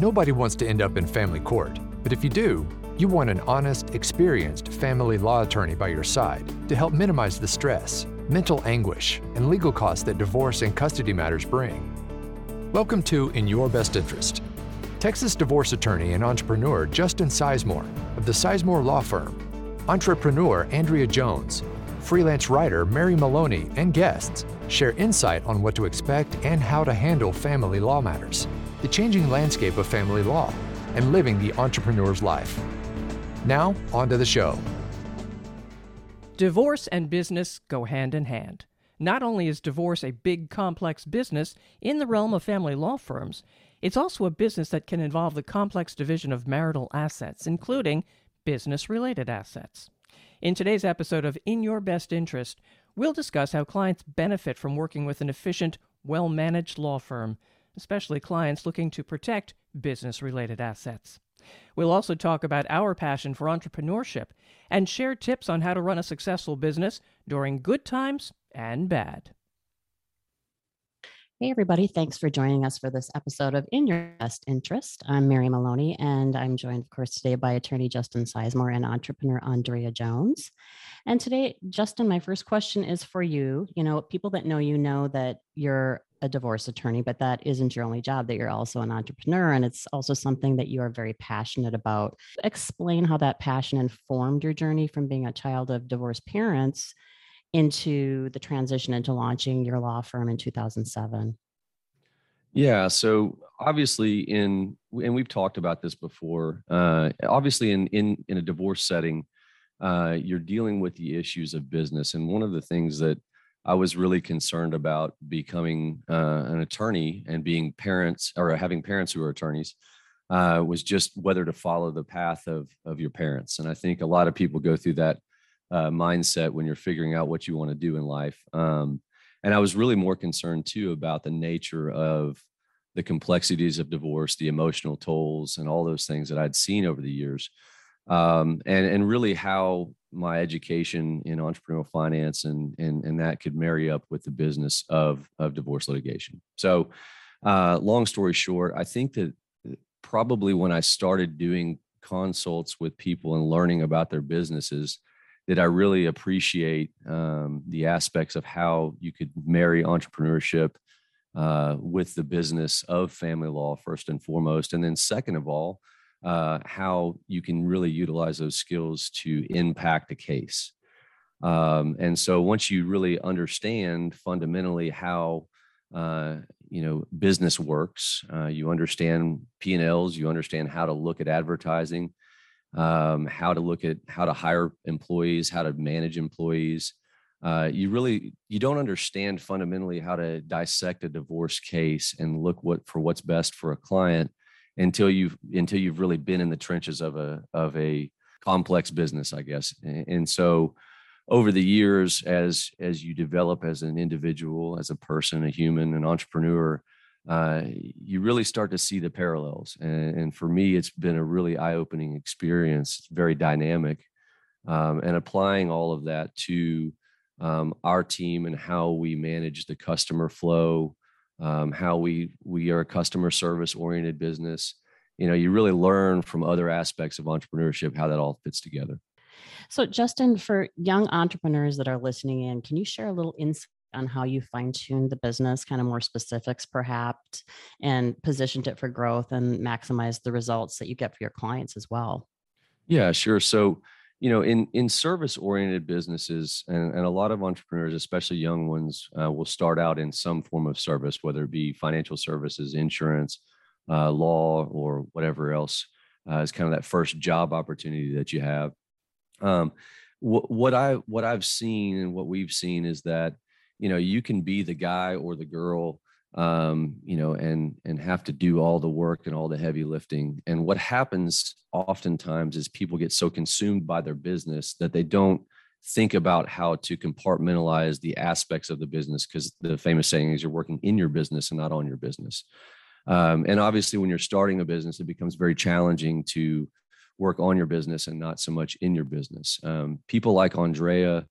Nobody wants to end up in family court, but if you do, you want an honest, experienced family law attorney by your side to help minimize the stress, mental anguish, and legal costs that divorce and custody matters bring. Welcome to In Your Best Interest. Texas divorce attorney and entrepreneur Justin Sisemore of the Sisemore Law Firm, entrepreneur Andrea Jones, freelance writer Mary Maloney, and guests share insight on what to expect and how to handle family law matters, the changing landscape of family law, and living the entrepreneur's life. Now, on to the show. Divorce and business go hand in hand. Not only is divorce a big, complex business in the realm of family law firms, it's also a business that can involve the complex division of marital assets, including business related assets. In today's episode of In Your Best Interest, we'll discuss how clients benefit from working with an efficient, well managed law firm, especially clients looking to protect business related assets. We'll also talk about our passion for entrepreneurship and share tips on how to run a successful business during good times and bad. Hey, everybody. Thanks for joining us for this episode of In Your Best Interest. I'm Mary Maloney, and I'm joined, of course, today by attorney Justin Sisemore and entrepreneur Andrea Jones. And today, Justin, my first question is for you. You know, people that know you know that you're a divorce attorney, but that isn't your only job, that you're also an entrepreneur. And it's also something that you are very passionate about. Explain how that passion informed your journey from being a child of divorced parents into the transition into launching your law firm in 2007. Yeah. So obviously in, and we've talked about this before, uh, obviously in, in, in a divorce setting, uh, you're dealing with the issues of business. And one of the things that I was really concerned about becoming uh, an attorney and being parents or having parents who are attorneys uh, was just whether to follow the path of of your parents. And I think a lot of people go through that uh, mindset when you're figuring out what you want to do in life. Um, and I was really more concerned too about the nature of the complexities of divorce, the emotional tolls, and all those things that I'd seen over the years um, and and really how my education in entrepreneurial finance and and and that could marry up with the business of of divorce litigation. So, uh, long story short, I think that uh, probably when I started doing consults with people and learning about their businesses, that I really appreciate um, the aspects of how you could marry entrepreneurship uh, with the business of family law first and foremost, and then second of all uh, how you can really utilize those skills to impact a case. Um, and so once you really understand fundamentally how uh, you know business works, uh, you understand P and Ls, you understand how to look at advertising, um, how to look at how to hire employees, how to manage employees. Uh, you really you don't understand fundamentally how to dissect a divorce case and look what for what's best for a client until you've until you've really been in the trenches of a of a complex business i guess and so over the years as as you develop as an individual as a person a human an entrepreneur uh, you really start to see the parallels and, and, for me it's been a really eye-opening experience. It's very dynamic um, and applying all of that to um, our team and how we manage the customer flow um, how we we are a customer service oriented business. You know you really learn from other aspects of entrepreneurship how that all fits together. So justin for young entrepreneurs that are listening in can you share a little insight on how you fine-tuned the business kind of more specifics perhaps and positioned it for growth and maximize the results that you get for your clients as well. Yeah sure. So you know in in service oriented businesses and, and a lot of entrepreneurs especially young ones uh, will start out in some form of service whether it be financial services insurance uh, law or whatever else uh, is kind of that first job opportunity that you have. Um, wh- what i what i've seen and what we've seen is that you know you can be the guy or the girl um, you know, and and have to do all the work and all the heavy lifting. And what happens oftentimes is people get so consumed by their business that they don't think about how to compartmentalize the aspects of the business because the famous saying is you're working in your business and not on your business. Um, and obviously, when you're starting a business, it becomes very challenging to work on your business and not so much in your business. Um, people like Andrea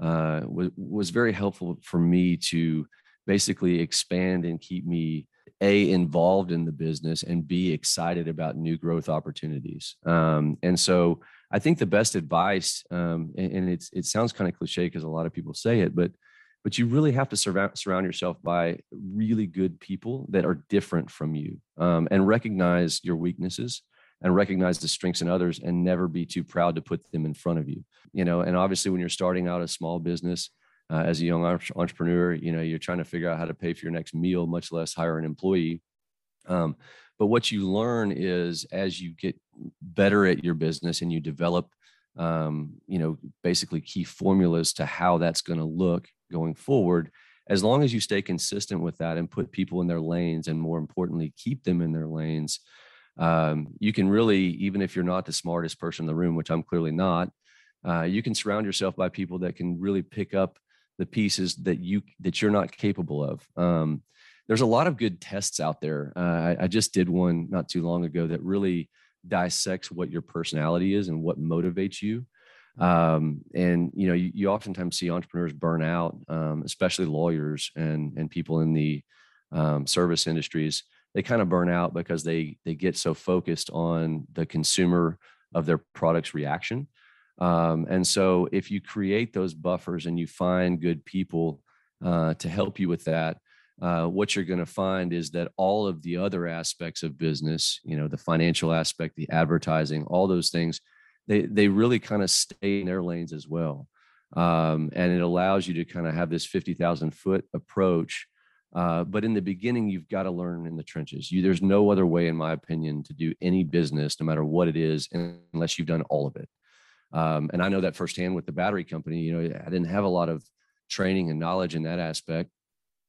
uh, was, was very helpful for me to basically expand and keep me a involved in the business and b excited about new growth opportunities. Um, and so i think the best advice um, and, and, it's it sounds kind of cliche because a lot of people say it but but you really have to surround, surround yourself by really good people that are different from you um, and recognize your weaknesses and recognize the strengths in others and never be too proud to put them in front of you you know? And obviously when you're starting out a small business uh, as a young entrepreneur you know you're trying to figure out how to pay for your next meal much less hire an employee. Um, but what you learn is as you get better at your business and you develop um, you know basically key formulas to how that's going to look going forward as long as you stay consistent with that and put people in their lanes and more importantly keep them in their lanes um, you can really even if you're not the smartest person in the room which i'm clearly not uh, you can surround yourself by people that can really pick up the pieces that you that you're not capable of. Um, there's a lot of good tests out there. Uh, I, I just did one not too long ago that really dissects what your personality is and what motivates you. Um, and you know you, you, oftentimes see entrepreneurs burn out um, especially lawyers and and people in the um, service industries they kind of burn out because they they get so focused on the consumer of their product's reaction. Um, and so if you create those buffers and you find good people uh, to help you with that uh, what you're going to find is that all of the other aspects of business you know the financial aspect the advertising all those things they they really kind of stay in their lanes as well. Um, and it allows you to kind of have this 50000 foot approach uh, but in the beginning you've got to learn in the trenches you, there's no other way in my opinion to do any business no matter what it is unless you've done all of it um, and i know that firsthand with the battery company you know i didn't have a lot of training and knowledge in that aspect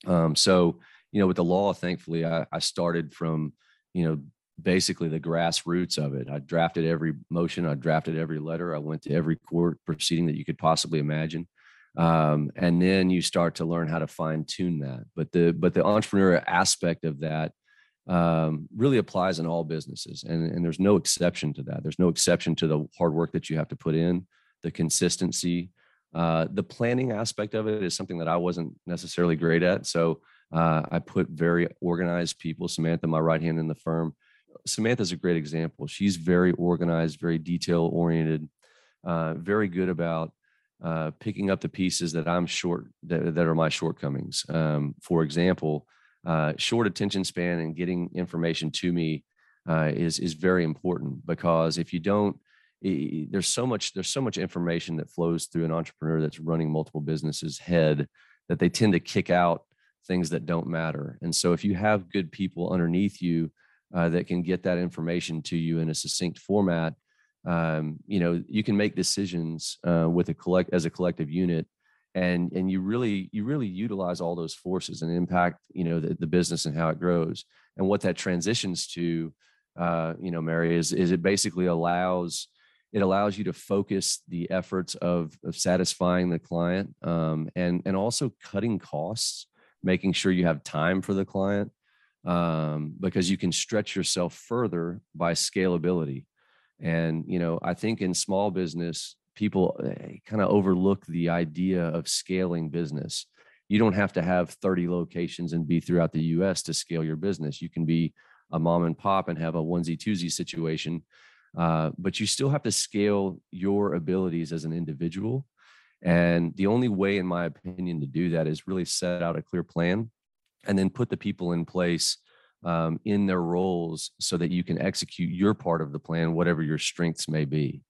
um, so you know with the law thankfully I, I started from you know basically the grassroots of it. I drafted every motion, I drafted every letter, I went to every court proceeding that you could possibly imagine. Um, and then you start to learn how to fine tune that. But the but the entrepreneurial aspect of that um, really applies in all businesses, and and there's no exception to that. There's no exception to the hard work that you have to put in, the consistency. Uh, the planning aspect of it is something that I wasn't necessarily great at. So uh, I put very organized people, Samantha, my right hand in the firm, Samantha's a great example. She's very organized, very detail oriented, uh, very good about uh, picking up the pieces that I'm short that, that are my shortcomings. Um, for example, uh, short attention span and getting information to me uh, is is very important because if you don't, it, there's so much there's so much information that flows through an entrepreneur that's running multiple businesses head that they tend to kick out things that don't matter. And so if you have good people underneath you uh, that can get that information to you in a succinct format um, you know you can make decisions uh, with a collect as a collective unit and and you really you really utilize all those forces and impact you know the, the business and how it grows and what that transitions to uh, you know mary is is it basically allows it allows you to focus the efforts of, of satisfying the client um, and and also cutting costs making sure you have time for the client um, because you can stretch yourself further by scalability. And, you know, I think in small business, people eh, kind of overlook the idea of scaling business. You don't have to have 30 locations and be throughout the US to scale your business. You can be a mom and pop and have a onesie twosie situation, uh, but you still have to scale your abilities as an individual. And the only way, in my opinion, to do that is really set out a clear plan and then put the people in place um, in their roles so that you can execute your part of the plan, whatever your strengths may be.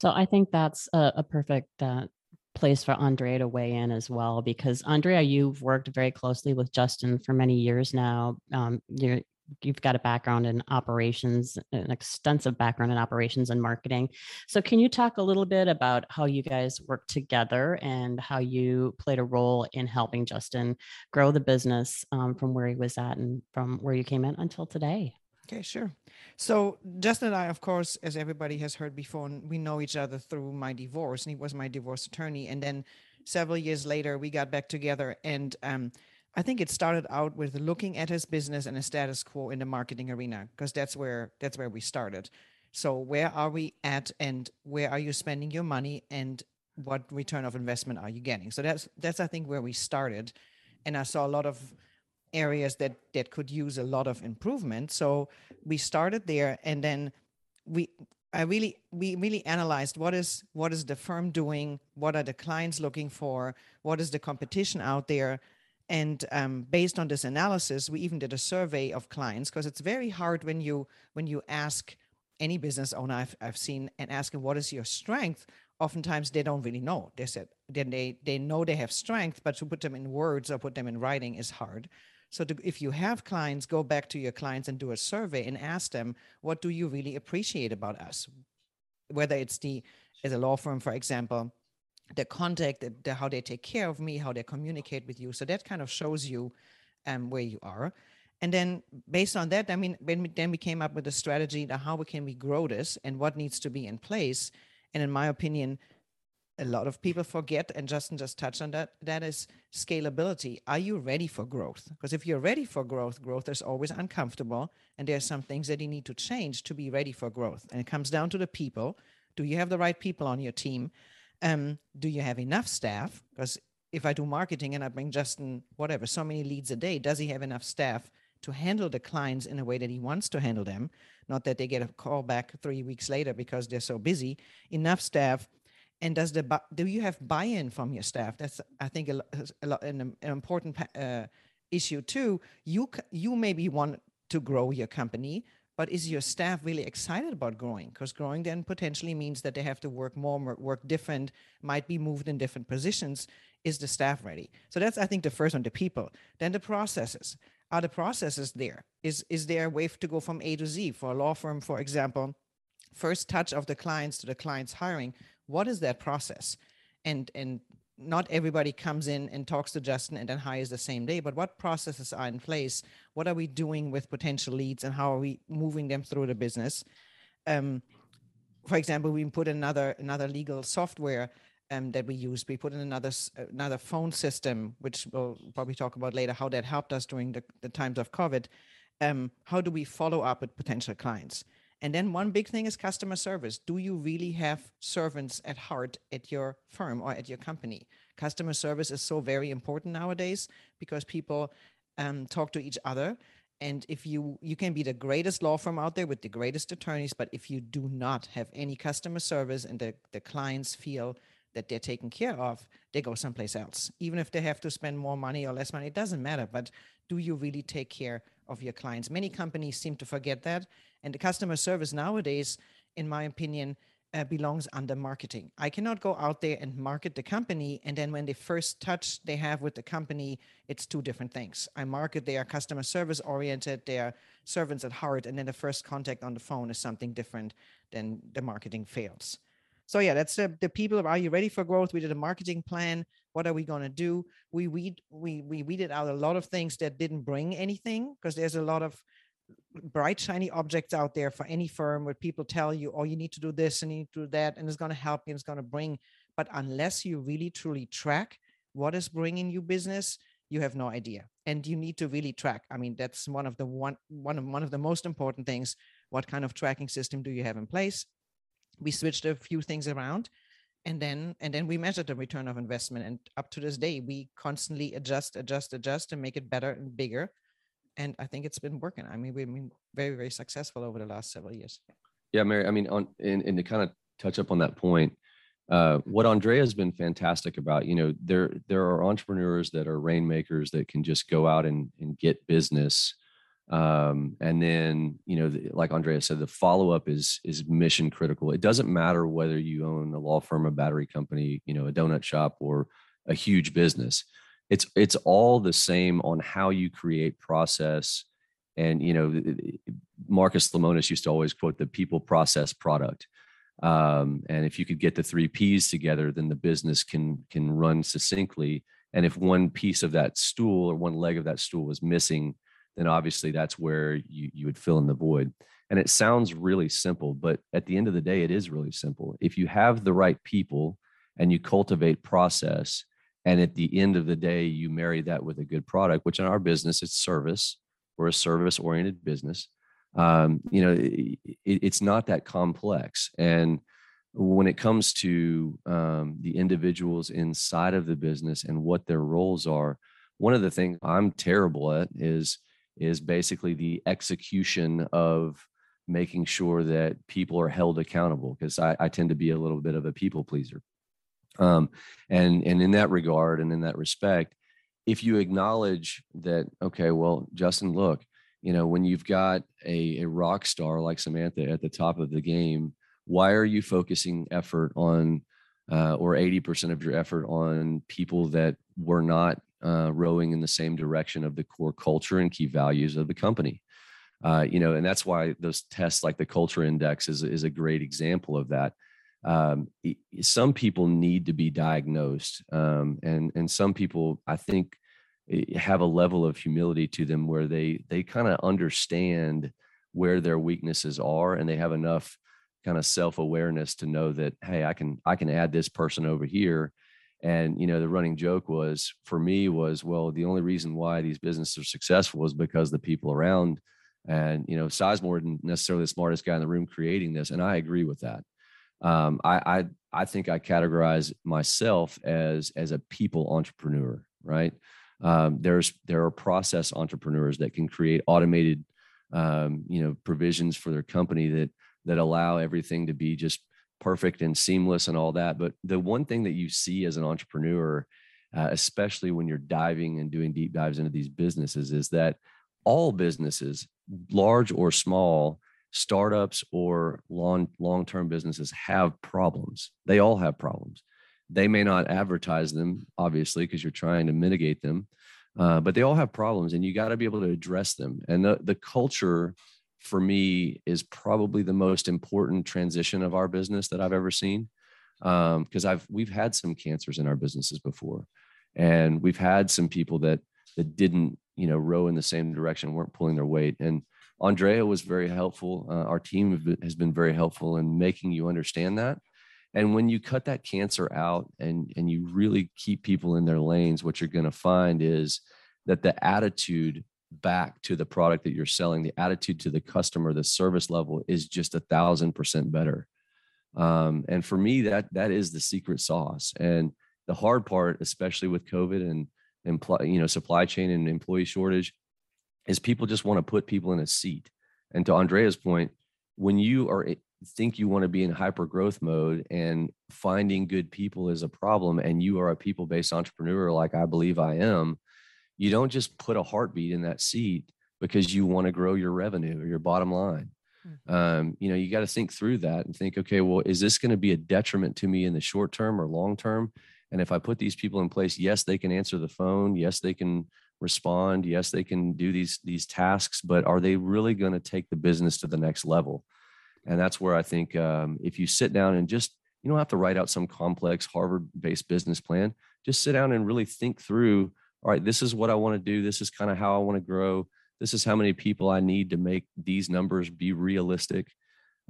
So I think that's a, a perfect uh, place for Andrea to weigh in as well, because Andrea, you've worked very closely with Justin for many years now. Um, you're you've got a background in operations, an extensive background in operations and marketing. So, can you talk a little bit about how you guys work together and how you played a role in helping Justin grow the business um, from where he was at and from where you came in until today? Okay, sure. So Justin and I, of course, as everybody has heard before, we know each other through my divorce, and he was my divorce attorney. And then several years later, we got back together, and um, I think it started out with looking at his business and a status quo in the marketing arena because that's where that's where we started. So where are we at and where are you spending your money and what return of investment are you getting? So that's that's I think where we started and I saw a lot of areas that that could use a lot of improvement. So we started there, and then we I really we really analyzed what is what is the firm doing, what are the clients looking for, what is the competition out there, and um, based on this analysis, we even did a survey of clients because it's very hard when you when you ask any business owner I've, I've seen and ask them what is your strength? Oftentimes they don't really know. They said then they they know they have strength but to put them in words or put them in writing is hard. So to, if you have clients, go back to your clients and do a survey and ask them, what do you really appreciate about us? Whether it's the, as a law firm, for example, the contact, the, how they take care of me, how they communicate with you. So that kind of shows you um, where you are. And then based on that, I mean, when we, then we came up with a strategy, how we can we grow this and what needs to be in place. And in my opinion, a lot of people forget, and Justin just touched on that, that is scalability. Are you ready for growth? Because if you're ready for growth, growth is always uncomfortable. And there are some things that you need to change to be ready for growth. And it comes down to the people. Do you have the right people on your team? Um, do you have enough staff? Because if I do marketing and I bring Justin, whatever, so many leads a day, does he have enough staff to handle the clients in a way that he wants to handle them? Not that they get a call back three weeks later because they're so busy. Enough staff and does the do you have buy-in from your staff that's i think a, a lot an, an important uh, issue too you you maybe want to grow your company but is your staff really excited about growing? Because growing then potentially means that they have to work more work different might be moved in different positions. Is the staff ready? So that's i think the first one the people. Then the processes. Are the processes there? Is is there a way to go from a to z? For a law firm for example first touch of the clients to the clients hiring. What is that process? And and not everybody comes in and talks to justin and then hires the same day but what processes are in place? What are we doing with potential leads and how are we moving them through the business? Um, for example we put another another legal software um, that we use. We put in another another phone system which we'll probably talk about later how that helped us during the, the times of covid. Um, how do we follow up with potential clients and then one big thing is customer service. Do you really have servants at heart at your firm or at your company? Customer service is so very important nowadays because people um, talk to each other. And if you you can be the greatest law firm out there with the greatest attorneys, but if you do not have any customer service and the, the clients feel that they're taken care of, they go someplace else. Even if they have to spend more money or less money, it doesn't matter. But do you really take care of your clients? Many companies seem to forget that and the customer service nowadays, in my opinion, uh, belongs under marketing. I cannot go out there and market the company, and then when the first touch they have with the company, it's two different things. I market they are customer service oriented, they are servants at heart, and then the first contact on the phone is something different. than the marketing fails. So yeah, that's the, the people. Are you ready for growth? We did a marketing plan. What are we going to do? We weed we we weeded out a lot of things that didn't bring anything because there's a lot of bright shiny objects out there for any firm where people tell you oh you need to do this and you need to do that and it's going to help you and it's going to bring but unless you really truly track what is bringing you business you have no idea and you need to really track i mean that's one of the one one of one of the most important things what kind of tracking system do you have in place we switched a few things around and then and then we measured the return of investment and up to this day we constantly adjust adjust adjust and make it better and bigger and I think it's been working. I mean, we've been very, very successful over the last several years. Yeah, Mary. I mean, on and, to kind of touch up on that point, uh, what Andrea has been fantastic about, you know, there there are entrepreneurs that are rainmakers that can just go out and, and get business, um, and then you know, the, like Andrea said, the follow up is is mission critical. It doesn't matter whether you own a law firm, a battery company, you know, a donut shop, or a huge business. It's it's all the same on how you create process. And you know marcus lemonis used to always quote the people process product. Um, and if you could get the three p's together then the business can can run succinctly. And if one piece of that stool or one leg of that stool was missing then obviously that's where you, you would fill in the void. And it sounds really simple but at the end of the day it is really simple. If you have the right people and you cultivate process and at the end of the day you marry that with a good product which in our business it's service. We're a service oriented business. Um, you know it, it's not that complex. And when it comes to um, the individuals inside of the business and what their roles are one of the things I'm terrible at is is basically the execution of making sure that people are held accountable because I, I, tend to be a little bit of a people pleaser. Um, and and in that regard and in that respect, if you acknowledge that, okay, well, Justin, look, you know, when you've got a, a rock star like Samantha at the top of the game, why are you focusing effort on uh, or 80% of your effort on people that were not uh, rowing in the same direction of the core culture and key values of the company? Uh, you know, and that's why those tests like the culture index is, is a great example of that. Um, some people need to be diagnosed, um, and and some people I think have a level of humility to them where they they kind of understand where their weaknesses are, and they have enough kind of self awareness to know that hey, I can I can add this person over here. And you know, the running joke was for me was well, the only reason why these businesses are successful is because the people around and you know, Sisemore isn't necessarily the smartest guy in the room creating this, and I agree with that. Um, I, I I think I categorize myself as as a people entrepreneur, right? Um, there's there are process entrepreneurs that can create automated, um, you know, provisions for their company that that allow everything to be just perfect and seamless and all that. But the one thing that you see as an entrepreneur, uh, especially when you're diving and doing deep dives into these businesses, is that all businesses large or small, startups or long long-term businesses have problems. They all have problems. They may not advertise them, obviously, because you're trying to mitigate them, uh, but they all have problems, and you got to be able to address them. And the the culture, for me, is probably the most important transition of our business that I've ever seen, because um, I've we've had some cancers in our businesses before, and we've had some people that that didn't you know row in the same direction weren't pulling their weight. And andrea was very helpful uh, our team has been very helpful in making you understand that. And when you cut that cancer out and and you really keep people in their lanes what you're going to find is that the attitude back to the product that you're selling the attitude to the customer the service level is just a thousand percent better um, and for me that that is the secret sauce and the hard part especially with covid and you know, supply chain and employee shortage is people just want to put people in a seat. And to Andrea's point, when you are think you want to be in hyper growth mode and finding good people is a problem and you are a people based entrepreneur like I believe I am, you don't just put a heartbeat in that seat because you want to grow your revenue or your bottom line. Hmm. Um, you know, you got to think through that and think, okay, well, is this going to be a detriment to me in the short term or long term? And if I put these people in place, yes, they can answer the phone. Yes, they can respond. Yes, they can do these these tasks. But are they really going to take the business to the next level? And that's where I think um, if you sit down and just you don't have to write out some complex Harvard-based business plan. Just sit down and really think through. All right, this is what I want to do. This is kind of how I want to grow. This is how many people I need to make these numbers be realistic.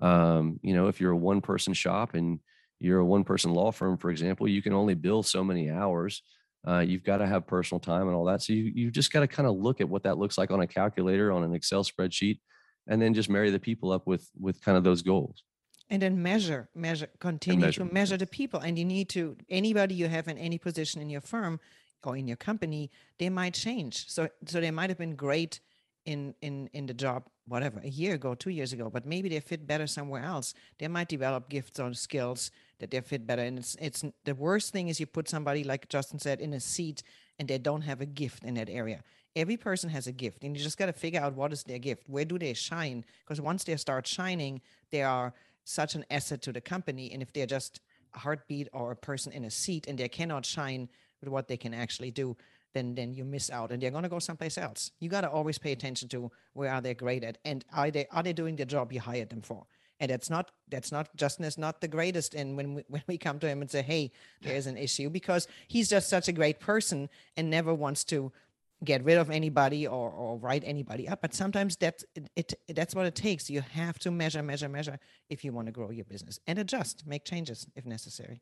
Um, you know, if you're a one-person shop and you're a one person law firm, for example, you can only bill so many hours. Uh, you've got to have personal time and all that. So you, you've just got to kind of look at what that looks like on a calculator, on an Excel spreadsheet, and then just marry the people up with with kind of those goals. And then measure, measure, continue measure. to measure the people. And you need to anybody you have in any position in your firm or in your company, they might change. So so they might have been great in in in the job whatever a year ago two years ago but maybe they fit better somewhere else. They might develop gifts or skills that they fit better. And it's it's the worst thing is you put somebody like justin said in a seat and they don't have a gift in that area. Every person has a gift and you just got to figure out what is their gift. Where do they shine? Because once they start shining they are such an asset to the company. And if they're just a heartbeat or a person in a seat and they cannot shine with what they can actually do then then you miss out and they're going to go someplace else. You got to always pay attention to where are they great at and are they are they doing the job you hired them for? And that's not that's not Justin is not the greatest and when we, when we come to him and say hey there's an issue because he's just such a great person and never wants to get rid of anybody or, or write anybody up. But sometimes that's it, it that's what it takes. You have to measure measure measure if you want to grow your business and adjust make changes if necessary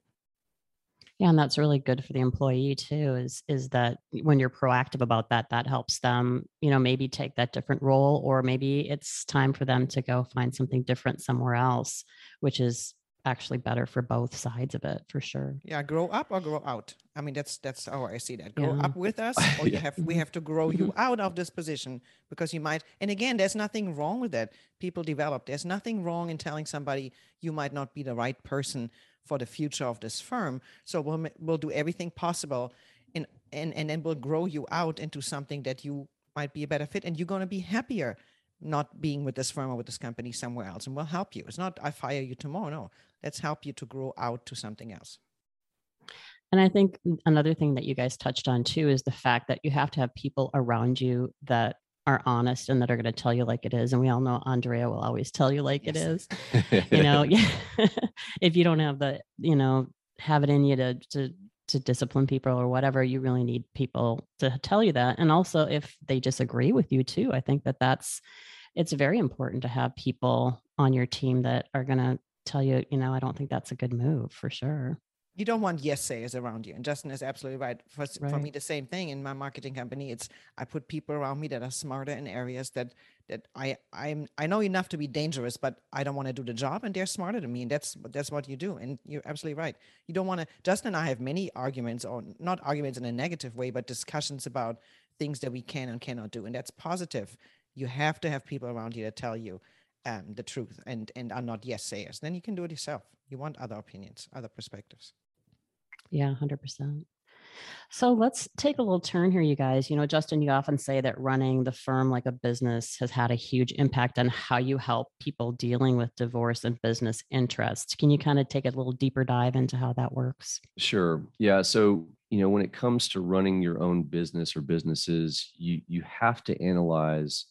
yeah, and that's really good for the employee too. Is is that when you're proactive about that, that helps them, you know, maybe take that different role, or maybe it's time for them to go find something different somewhere else, which is actually better for both sides of it for sure. Yeah, grow up or grow out. I mean, that's that's how I see that. Grow Yeah. up with us, or you have we mm-hmm. have to grow mm-hmm. you out of this position because you might. And again, there's nothing wrong with that. People develop. There's nothing wrong in telling somebody you might not be the right person for the future of this firm. So we'll we'll do everything possible, and and and then we'll grow you out into something that you might be a better fit, and you're going to be happier not being with this firm or with this company somewhere else and we'll help you. It's not i fire you tomorrow. No. Let's help you to grow out to something else. And I think another thing that you guys touched on too is the fact that you have to have people around you that are honest and that are going to tell you like it is. And we all know Andrea will always tell you like it Yes. is. You know, yeah. if you don't have the, you know, have it in you to to to discipline people or whatever, you really need people to tell you that. And also if they disagree with you too, I think that that's it's very important to have people on your team that are going to tell you, you know, I don't think that's a good move for sure. You don't want yes sayers around you. And Justin is absolutely right. For, s- for me, the same thing in my marketing company. It's I put people around me that are smarter in areas that that I I'm I know enough to be dangerous, but I don't want to do the job, and they're smarter than me. And that's that's what you do. And you're absolutely right. You don't want to. Justin and I have many arguments, or not arguments in a negative way, but discussions about things that we can and cannot do, and that's positive. You have to have people around you that tell you um, the truth and and are not yes sayers. Then you can do it yourself. You want other opinions, other perspectives. Yeah, 100%. So let's take a little turn here, you guys. You know, Justin, you often say that running the firm like a business has had a huge impact on how you help people dealing with divorce and business interests. Can you kind of take a little deeper dive into how that works? Sure. Yeah. So, you know, when it comes to running your own business or businesses, you you have to analyze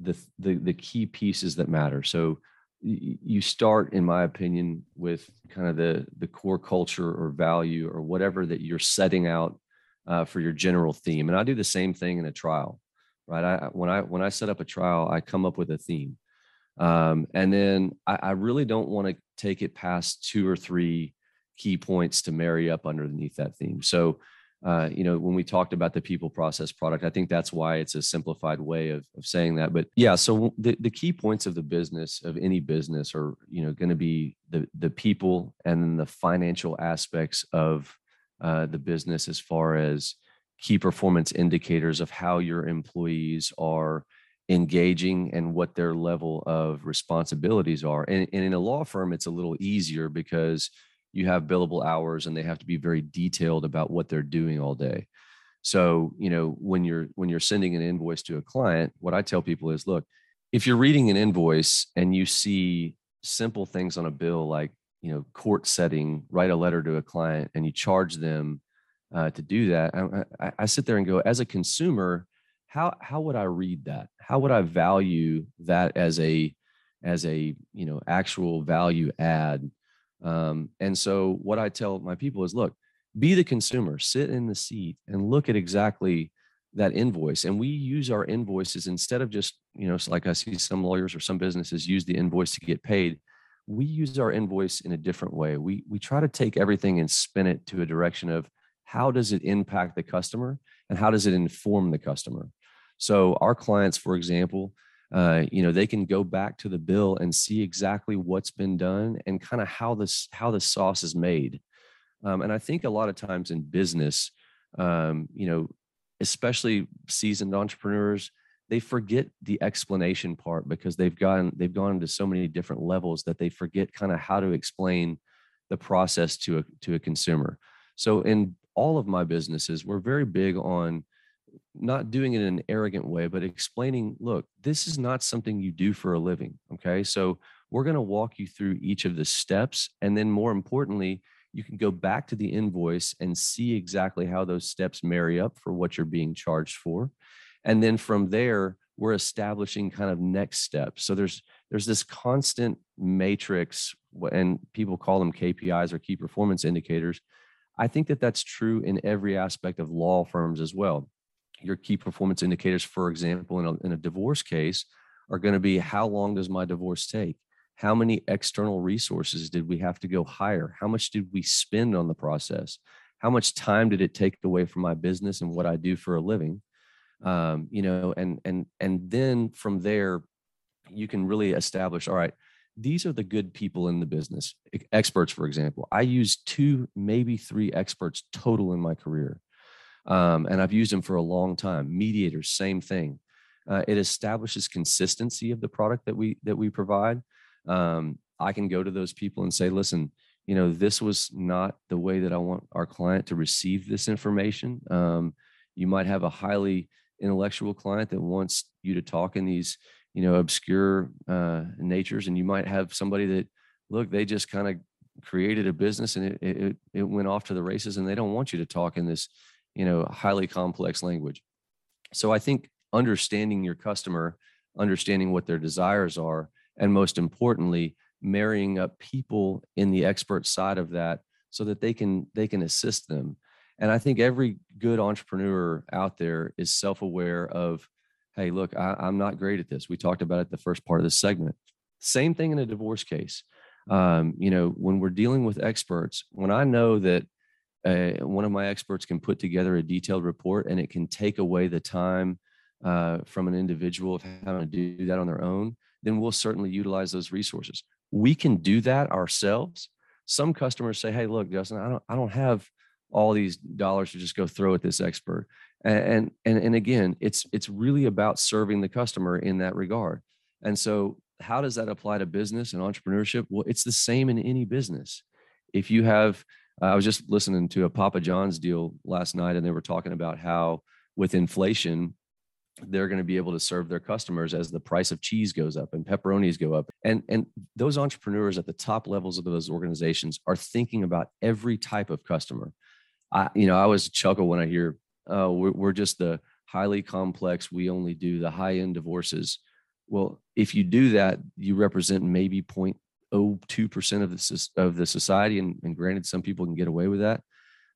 the the the key pieces that matter. So you start, in my opinion, with kind of the the core culture or value or whatever that you're setting out uh, for your general theme. And I do the same thing in a trial, right? I when I when I set up a trial, I come up with a theme, um, and then I, I really don't want to take it past two or three key points to marry up underneath that theme. So, uh, you know, when we talked about the people process product, I think that's why it's a simplified way of, of saying that. But yeah, so the, the key points of the business of any business are, you know, going to be the the people and the financial aspects of uh, the business as far as key performance indicators of how your employees are engaging and what their level of responsibilities are. And, and in a law firm, it's a little easier because you have billable hours and they have to be very detailed about what they're doing all day. So, you know, when you're when you're sending an invoice to a client, what I tell people is, look, if you're reading an invoice and you see simple things on a bill like, you know, court setting, write a letter to a client and you charge them uh, to do that, I, I, I sit there and go, as a consumer, how how would I read that? How would I value that as a as a you know actual value add? Um, and so what I tell my people is, look, be the consumer, sit in the seat and look at exactly that invoice. And we use our invoices instead of just you know like I see some lawyers or some businesses use the invoice to get paid. We use our invoice in a different way. We we try to take everything and spin it to a direction of how does it impact the customer and how does it inform the customer so our clients for example uh, you know they can go back to the bill and see exactly what's been done and kind of how this how the sauce is made. Um, and i think a lot of times in business um, you know especially seasoned entrepreneurs they forget the explanation part because they've gone they've gone into so many different levels that they forget kind of how to explain the process to a to a consumer. So in all of my businesses we're very big on not doing it in an arrogant way, but explaining, look, this is not something you do for a living. Okay. So we're going to walk you through each of the steps. And then more importantly, you can go back to the invoice and see exactly how those steps marry up for what you're being charged for. And then from there, we're establishing kind of next steps. So there's there's this constant matrix, and people call them KPIs or key performance indicators. I think that that's true in every aspect of law firms as well your key performance indicators, for example, in a, in a divorce case, are going to be how long does my divorce take? How many external resources did we have to go hire? How much did we spend on the process? How much time did it take away from my business and what I do for a living? Um, you know, and and and then from there, you can really establish. All right, these are the good people in the business experts for example i use two maybe three experts total in my career um, and i've used them for a long time. Mediators same thing. Uh, it establishes consistency of the product that we that we provide. Um, i can go to those people and say listen you know this was not the way that i want our client to receive this information. Um, you might have a highly intellectual client that wants you to talk in these you know obscure uh, natures and you might have somebody that look they just kind of created a business and it, it it went off to the races and they don't want you to talk in this you know highly complex language so i think understanding your customer understanding what their desires are and most importantly marrying up people in the expert side of that so that they can they can assist them and i think every good entrepreneur out there is self-aware of hey, look, I, am not great at this. We talked about it the first part of this segment. Same thing in a divorce case. Um, you know, when we're dealing with experts, when I know that uh, one of my experts can put together a detailed report and it can take away the time uh, from an individual of having to do that on their own, then we'll certainly utilize those resources. We can do that ourselves. Some customers say, "Hey, look, Justin, I don't, I don't have all these dollars to just go throw at this expert." and and and again it's it's really about serving the customer in that regard and so how does that apply to business and entrepreneurship well it's the same in any business if you have i was just listening to a papa john's deal last night and they were talking about how with inflation they're going to be able to serve their customers as the price of cheese goes up and pepperonis go up and and those entrepreneurs at the top levels of those organizations are thinking about every type of customer i you know i always chuckle when i hear uh, we're, we're just the highly complex. We only do the high end divorces. Well, if you do that, you represent maybe 0.02% of the, of the society. And, and granted, some people can get away with that.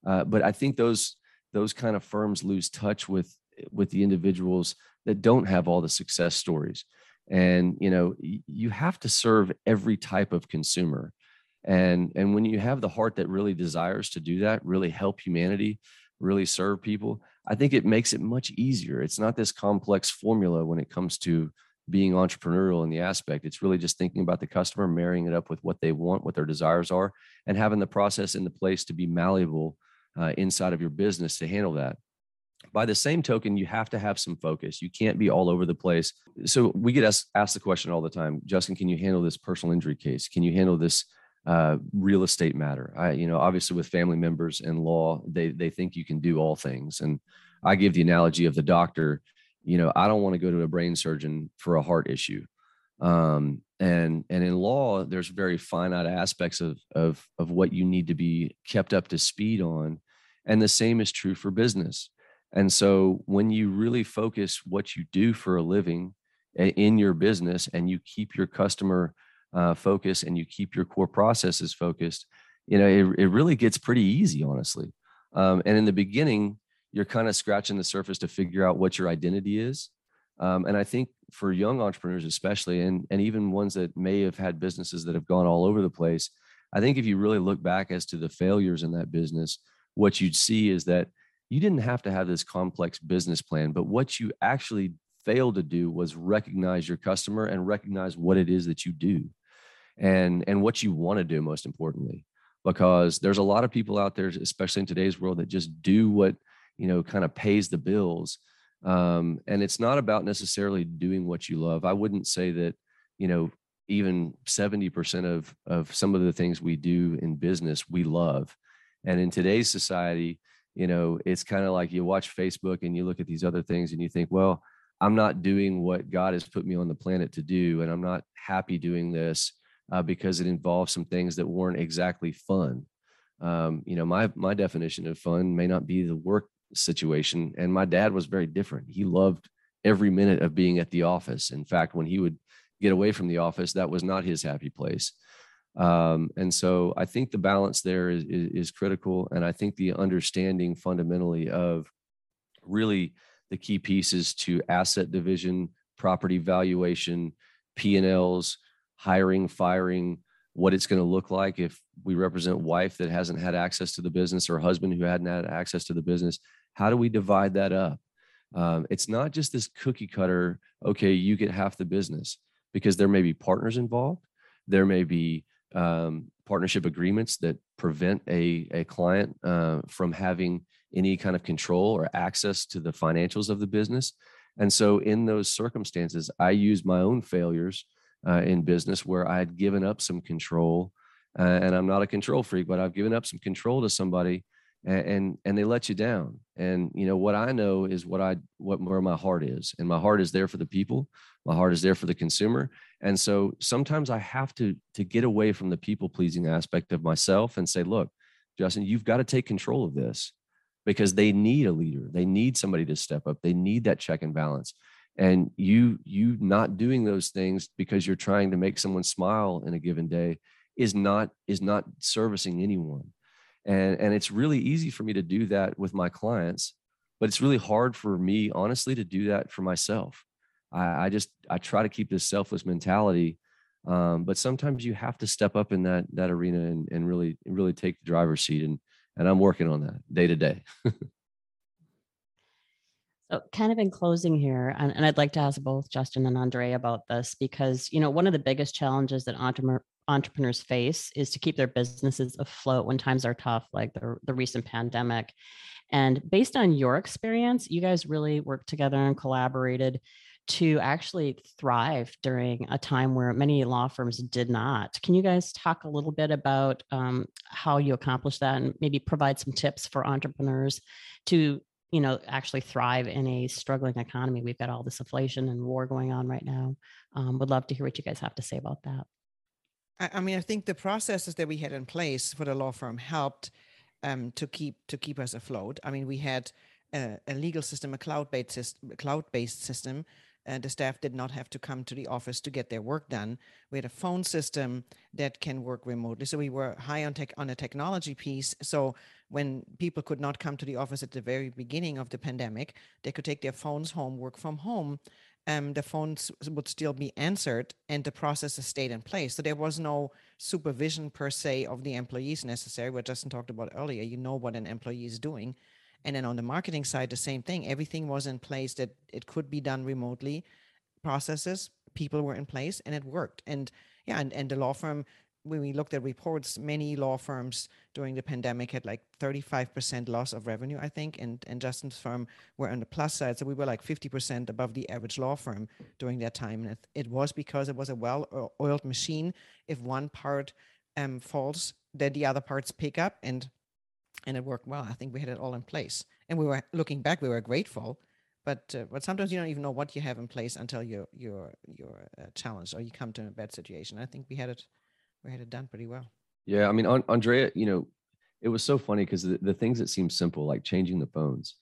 Uh, but I think those, those kind of firms lose touch with, with the individuals that don't have all the success stories. And, you know, you have to serve every type of consumer. And, and when you have the heart that really desires to do that, really help humanity, really serve people, I think it makes it much easier. It's not this complex formula when it comes to being entrepreneurial in the aspect. It's really just thinking about the customer, marrying it up with what they want, what their desires are, and having the process in the place to be malleable uh, inside of your business to handle that. By the same token, you have to have some focus. You can't be all over the place. So we get asked, asked the question all the time, Justin, can you handle this personal injury case? Can you handle this uh, real estate matter. I, you know, obviously with family members and law, they they think you can do all things. And I give the analogy of the doctor. You know, I don't want to go to a brain surgeon for a heart issue. Um, and and in law, there's very finite aspects of of of what you need to be kept up to speed on, and the same is true for business. And so when you really focus what you do for a living in your business and you keep your customer uh, focus and you keep your core processes focused, you know, it, it really gets pretty easy, honestly. Um, and in the beginning, you're kind of scratching the surface to figure out what your identity is. Um, and I think for young entrepreneurs, especially, and, and even ones that may have had businesses that have gone all over the place, I think if you really look back as to the failures in that business, what you'd see is that you didn't have to have this complex business plan, but what you actually failed to do was recognize your customer and recognize what it is that you do and and what you want to do most importantly because there's a lot of people out there especially in today's world that just do what you know kind of pays the bills um, and it's not about necessarily doing what you love i wouldn't say that you know even 70% of of some of the things we do in business we love and in today's society you know it's kind of like you watch facebook and you look at these other things and you think well i'm not doing what god has put me on the planet to do and i'm not happy doing this uh, because it involves some things that weren't exactly fun. Um, you know, my my definition of fun may not be the work situation, and my dad was very different. He loved every minute of being at the office. In fact, when he would get away from the office, that was not his happy place. Um, and so I think the balance there is, is, is critical, and I think the understanding fundamentally of really the key pieces to asset division, property valuation, P and Ls, hiring, firing, what it's going to look like if we represent wife that hasn't had access to the business or husband who hadn't had access to the business. How do we divide that up? Um, it's not just this cookie cutter, okay, you get half the business because there may be partners involved. There may be um, partnership agreements that prevent a, a client uh, from having any kind of control or access to the financials of the business. And so, in those circumstances, I use my own failures uh, in business where I had given up some control. Uh, and I'm not a control freak, but I've given up some control to somebody and, and, and they let you down. And you know what I know is what I what where my heart is, and my heart is there for the people. My heart is there for the consumer. And so sometimes I have to to get away from the people pleasing aspect of myself and say, look, Justin, you've got to take control of this because they need a leader. They need somebody to step up. They need that check and balance. And you you not doing those things because you're trying to make someone smile in a given day is not is not servicing anyone. And and it's really easy for me to do that with my clients but it's really hard for me honestly to do that for myself. I, I just i try to keep this selfless mentality um, but sometimes you have to step up in that that arena and, and really really take the driver's seat and and i'm working on that day to day So, kind of in closing here, and, and, I'd like to ask both Justin and Andrea about this because, you know, one of the biggest challenges that entrepreneur, entrepreneurs face is to keep their businesses afloat when times are tough, like the, the recent pandemic. And based on your experience, you guys really worked together and collaborated to actually thrive during a time where many law firms did not. Can you guys talk a little bit about um, how you accomplished that and maybe provide some tips for entrepreneurs to you know actually thrive in a struggling economy we've got all this inflation and war going on right now um, would love to hear what you guys have to say about that I, mean, I think the processes that we had in place for the law firm helped um, to keep to keep us afloat. I mean, we had a, a legal system, a cloud-based system, cloud-based system. The staff did not have to come to the office to get their work done. We had a phone system that can work remotely. So we were high on tech on a technology piece. So when people could not come to the office at the very beginning of the pandemic, they could take their phones home, work from home, um, the phones would still be answered and the processes stayed in place. So there was no supervision per se of the employees necessary, what Justin talked about earlier. You know what an employee is doing. And then on the marketing side, the same thing. Everything was in place that it could be done remotely. Processes, people were in place, and it worked. And yeah, and, and the law firm when we looked at reports, many law firms during the pandemic had like 35% loss of revenue, I think, and, and Justin's firm were on the plus side. So we were like 50% above the average law firm during that time. And it, it was because it was a well oiled machine. If one part um, falls, then the other parts pick up and and it worked well. I think we had it all in place. And we were looking back, we were grateful. But uh, but sometimes you don't even know what you have in place until you're you're you're uh, challenged or you come to a bad situation. I think we had it we had it done pretty well. Yeah, I mean, Andrea, you know, it was so funny because the, the things that seem simple, like changing the phones,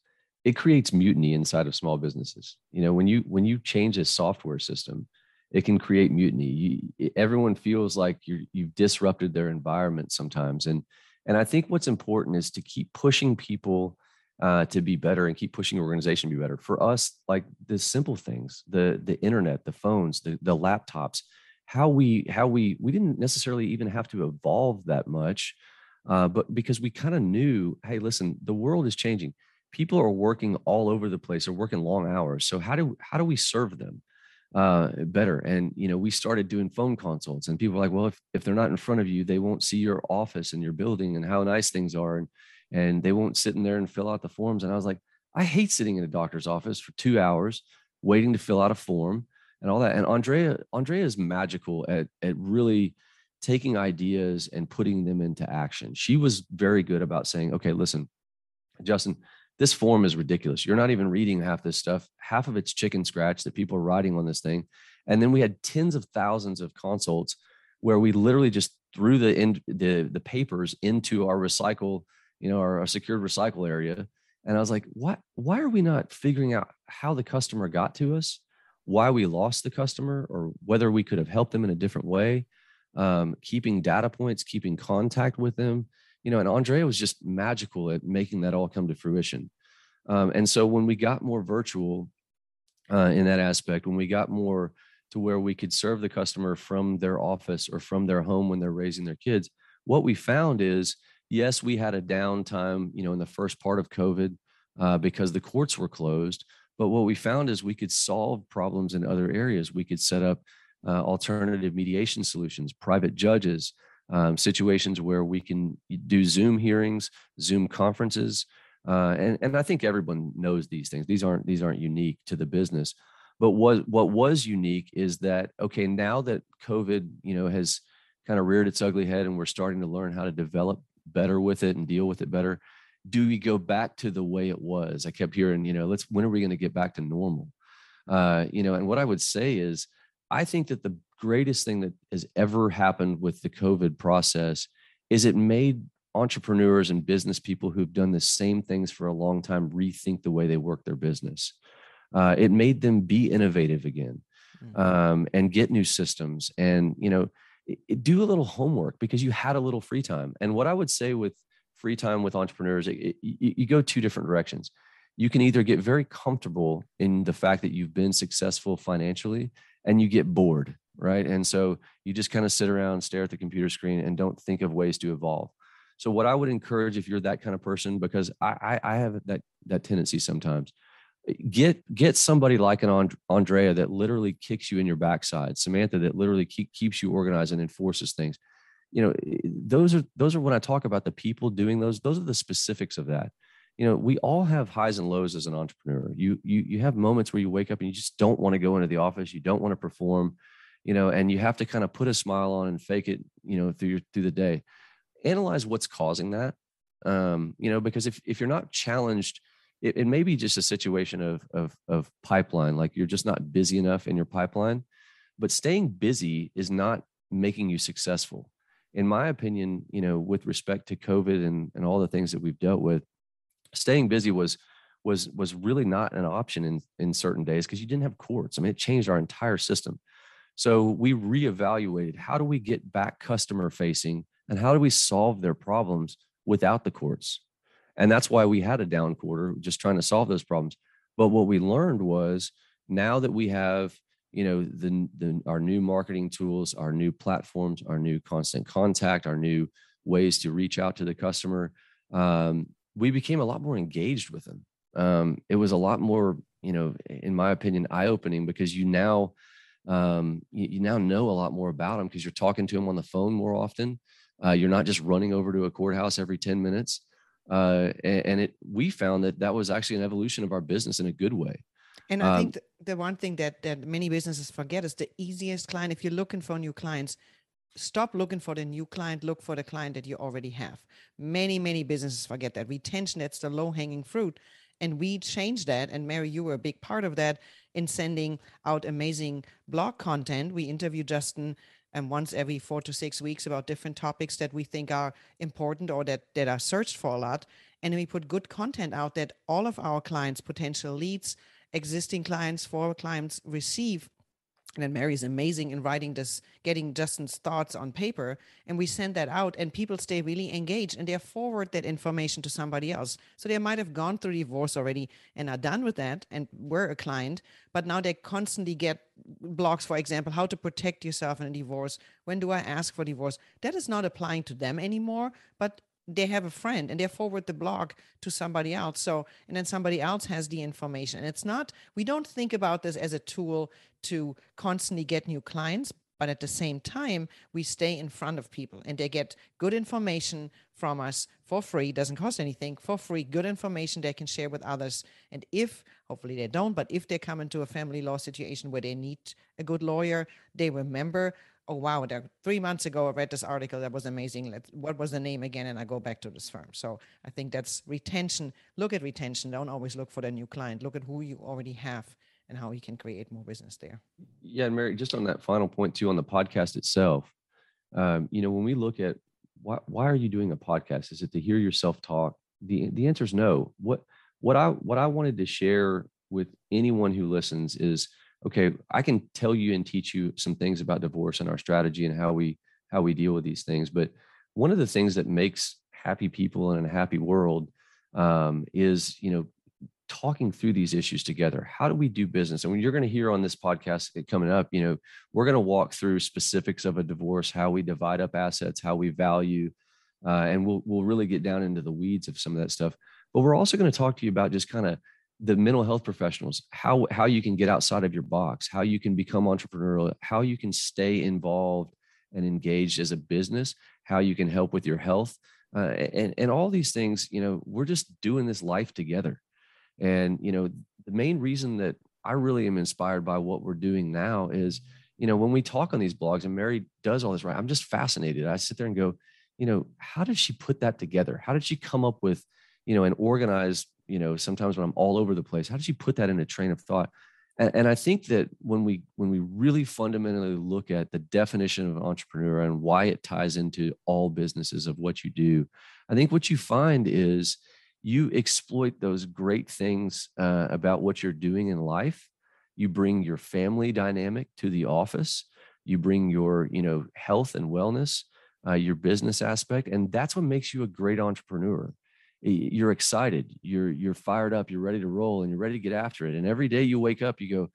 it creates mutiny inside of small businesses. You know, when you when you change a software system, it can create mutiny. You, everyone feels like you you've disrupted their environment sometimes, and and I think what's important is to keep pushing people uh, to be better and keep pushing organization to be better. For us, like the simple things, the the internet, the phones, the the laptops, how we how we we didn't necessarily even have to evolve that much uh, but because we kind of knew hey listen the world is changing. People are working all over the place. They're working long hours. So how do how do we serve them uh, better? And you know we started doing phone consults and people were like well if, if they're not in front of you they won't see your office and your building and how nice things are and and they won't sit in there and fill out the forms. And i was like i hate sitting in a doctor's office for two hours waiting to fill out a form and all that. And Andrea, Andrea is magical at at really taking ideas and putting them into action. She was very good about saying, okay, listen, Justin, this form is ridiculous. You're not even reading half this stuff. Half of it's chicken scratch that people are writing on this thing. And then we had tens of thousands of consults where we literally just threw the in, the the papers into our recycle, you know, our, our secured recycle area. And I was like, what? Why are we not figuring out how the customer got to us? Why we lost the customer or whether we could have helped them in a different way. Um, keeping data points keeping contact with them you know and andrea was just magical at making that all come to fruition. Um, and so when we got more virtual uh, in that aspect when we got more to where we could serve the customer from their office or from their home when they're raising their kids what we found is yes we had a downtime you know in the first part of covid uh, because the courts were closed but what we found is we could solve problems in other areas. We could set up uh, alternative mediation solutions, private judges, um, situations where we can do Zoom hearings, Zoom conferences, uh, and and I think everyone knows these things. These aren't these aren't unique to the business. But what what was unique is that okay, now that COVID, you know, has kind of reared its ugly head, and we're starting to learn how to develop better with it and deal with it better. Do we go back to the way it was? I kept hearing, you know, let's when are we going to get back to normal? Uh, you know, and what I would say is, I think that the greatest thing that has ever happened with the COVID process is it made entrepreneurs and business people who've done the same things for a long time rethink the way they work their business uh, it made them be innovative again mm-hmm. um, and get new systems and you know it, it, do a little homework because you had a little free time and what i would say with free time with entrepreneurs it, you, you go two different directions. You can either get very comfortable in the fact that you've been successful financially and you get bored right? And so you just kind of sit around stare at the computer screen and don't think of ways to evolve. So what i would encourage if you're that kind of person because i i, I have that that tendency sometimes get get somebody like an Andrea that literally kicks you in your backside, Samantha that literally keep, keeps you organized and enforces things. You know, those are those are when I talk about the people doing those. Those are the specifics of that. You know, we all have highs and lows as an entrepreneur. You you you have moments where you wake up and you just don't want to go into the office. You don't want to perform. You know, and you have to kind of put a smile on and fake it. You know, through your, through the day. Analyze what's causing that. Um, you know, because if if you're not challenged it, it may be just a situation of, of, of pipeline, like you're just not busy enough in your pipeline. But staying busy is not making you successful. In my opinion, you know, with respect to COVID and, and all the things that we've dealt with, staying busy was was was really not an option in in certain days because you didn't have courts. I mean, it changed our entire system. So we reevaluated how do we get back customer facing and how do we solve their problems without the courts? And that's why we had a down quarter, just trying to solve those problems. But what we learned was now that we have, you know, the, the our new marketing tools, our new platforms, our new constant contact, our new ways to reach out to the customer, um, we became a lot more engaged with them. Um, it was a lot more, you know, in my opinion, eye opening because you now um, you, you, now know a lot more about them because you're talking to them on the phone more often. Uh, you're not just running over to a courthouse every 10 minutes uh, and, and, it we found that that was actually an evolution of our business in a good way. And I um, think the one thing that that many businesses forget is the easiest client. If you're looking for new clients, stop looking for the new client. Look for the client that you already have. Many many businesses forget that retention. That's the low hanging fruit. And we changed that. And Mary, you were a big part of that in sending out amazing blog content. We interview Justin and once every four to six weeks about different topics that we think are important or that, that are searched for a lot. And we put good content out that all of our clients, potential leads, existing clients, former clients receive and then Mary's amazing in writing this, getting Justin's thoughts on paper, and we send that out, and people stay really engaged, and they forward that information to somebody else. So they might have gone through divorce already and are done with that, and were a client, but now they constantly get blogs, for example, how to protect yourself in a divorce. When do I ask for divorce? That is not applying to them anymore, but they have a friend and they forward the blog to somebody else. So and then somebody else has the information. And it's not we don't think about this as a tool to constantly get new clients but at the same time we stay in front of people and they get good information from us for free. Doesn't cost anything. For free good information they can share with others. And if hopefully they don't but if they come into a family law situation where they need a good lawyer they remember oh wow there, three months ago i read this article that was amazing. Let's, what was the name again? And i go back to this firm. So i think that's retention. Look at retention. Don't always look for the new client. Look at who you already have and how you can create more business there. Yeah and mary just on that final point too on the podcast itself um, you know when we look at why, why are you doing a podcast? Is it to hear yourself talk? The the answer is no. What what i what i wanted to share with anyone who listens is okay, I can tell you and teach you some things about divorce and our strategy and how we how we deal with these things. But one of the things that makes happy people in a happy world um, is you know talking through these issues together. How do we do business? And when you're going to hear on this podcast coming up, you know, we're going to walk through specifics of a divorce, how we divide up assets, how we value, uh, and we'll we'll really get down into the weeds of some of that stuff. But we're also going to talk to you about just kind of the mental health professionals, how how you can get outside of your box, how you can become entrepreneurial, how you can stay involved and engaged as a business, how you can help with your health, uh, and and all these things. You know, we're just doing this life together, and you know, the main reason that I really am inspired by what we're doing now is, you know, when we talk on these blogs and Mary does all this right, I'm just fascinated. I sit there and go, you know, how did she put that together? How did she come up with, you know, an organized, you know, sometimes when I'm all over the place, how did you put that in a train of thought? And, and I think that when we when we really fundamentally look at the definition of an entrepreneur and why it ties into all businesses of what you do, I think what you find is you exploit those great things uh, about what you're doing in life. You bring your family dynamic to the office. You bring your you know health and wellness uh, your business aspect, and that's what makes you a great entrepreneur. You're excited, you're you're fired up, you're ready to roll, and you're ready to get after it. And every day you wake up, you go,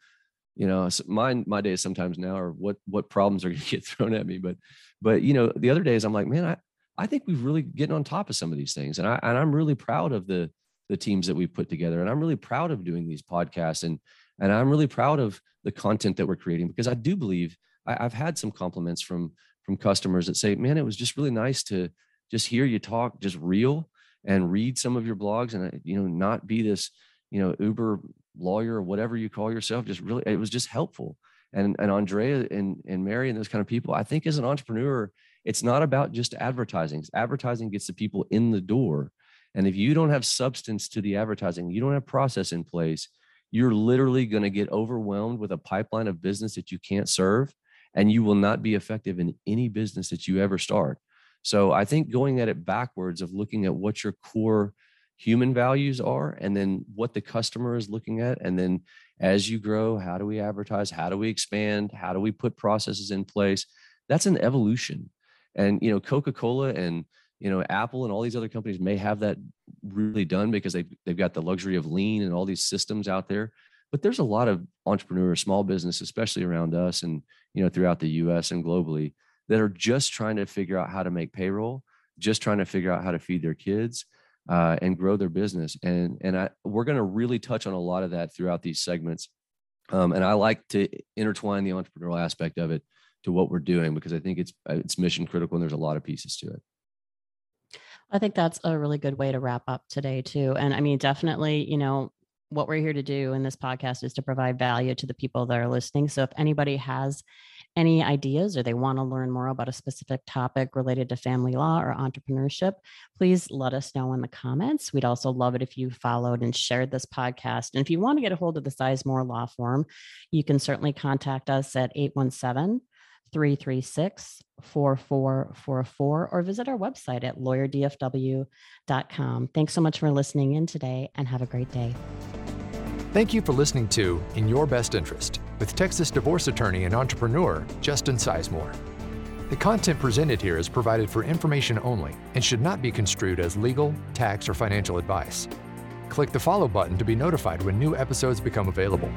you know, my my days sometimes now are what what problems are going to get thrown at me, but but you know, the other days I'm like, man, I I think we've really getting on top of some of these things, and I and I'm really proud of the the teams that we've put together, and I'm really proud of doing these podcasts, and and I'm really proud of the content that we're creating because I do believe I, have had some compliments from from customers that say, man, it was just really nice to just hear you talk just real and read some of your blogs and, uh, you know, not be this, you know, Uber lawyer or whatever you call yourself. Just really, it was just helpful. And, and Andrea and, and Mary and those kind of people, I think as an entrepreneur, it's not about just advertising. Advertising gets the people in the door. And if you don't have substance to the advertising, you don't have process in place, you're literally going to get overwhelmed with a pipeline of business that you can't serve and you will not be effective in any business that you ever start. So I think going at it backwards of looking at what your core human values are and then what the customer is looking at and then as you grow how do we advertise? How do we expand? How do we put processes in place? That's an evolution. And you know coca-cola and you know apple and all these other companies may have that really done because they've, they've got the luxury of lean and all these systems out there. But there's a lot of entrepreneurs small business especially around us and you know throughout the us and globally that are just trying to figure out how to make payroll just trying to figure out how to feed their kids uh, and grow their business and and I, we're going to really touch on a lot of that throughout these segments um, and i like to intertwine the entrepreneurial aspect of it to what we're doing because i think it's uh, it's mission critical and there's a lot of pieces to it I think that's a really good way to wrap up today, too. And I mean, definitely, you know, what we're here to do in this podcast is to provide value to the people that are listening. So if anybody has any ideas or they want to learn more about a specific topic related to family law or entrepreneurship, please let us know in the comments. We'd also love it if you followed and shared this podcast. And if you want to get a hold of the Sisemore Law Firm, you can certainly contact us at 817 336 4444 or visit our website at lawyerdfw.com. Thanks so much for listening in today and have a great day. Thank you for listening to In Your Best Interest with Texas divorce attorney and entrepreneur Justin Sisemore. The content presented here is provided for information only and should not be construed as legal, tax, or financial advice. Click the follow button to be notified when new episodes become available.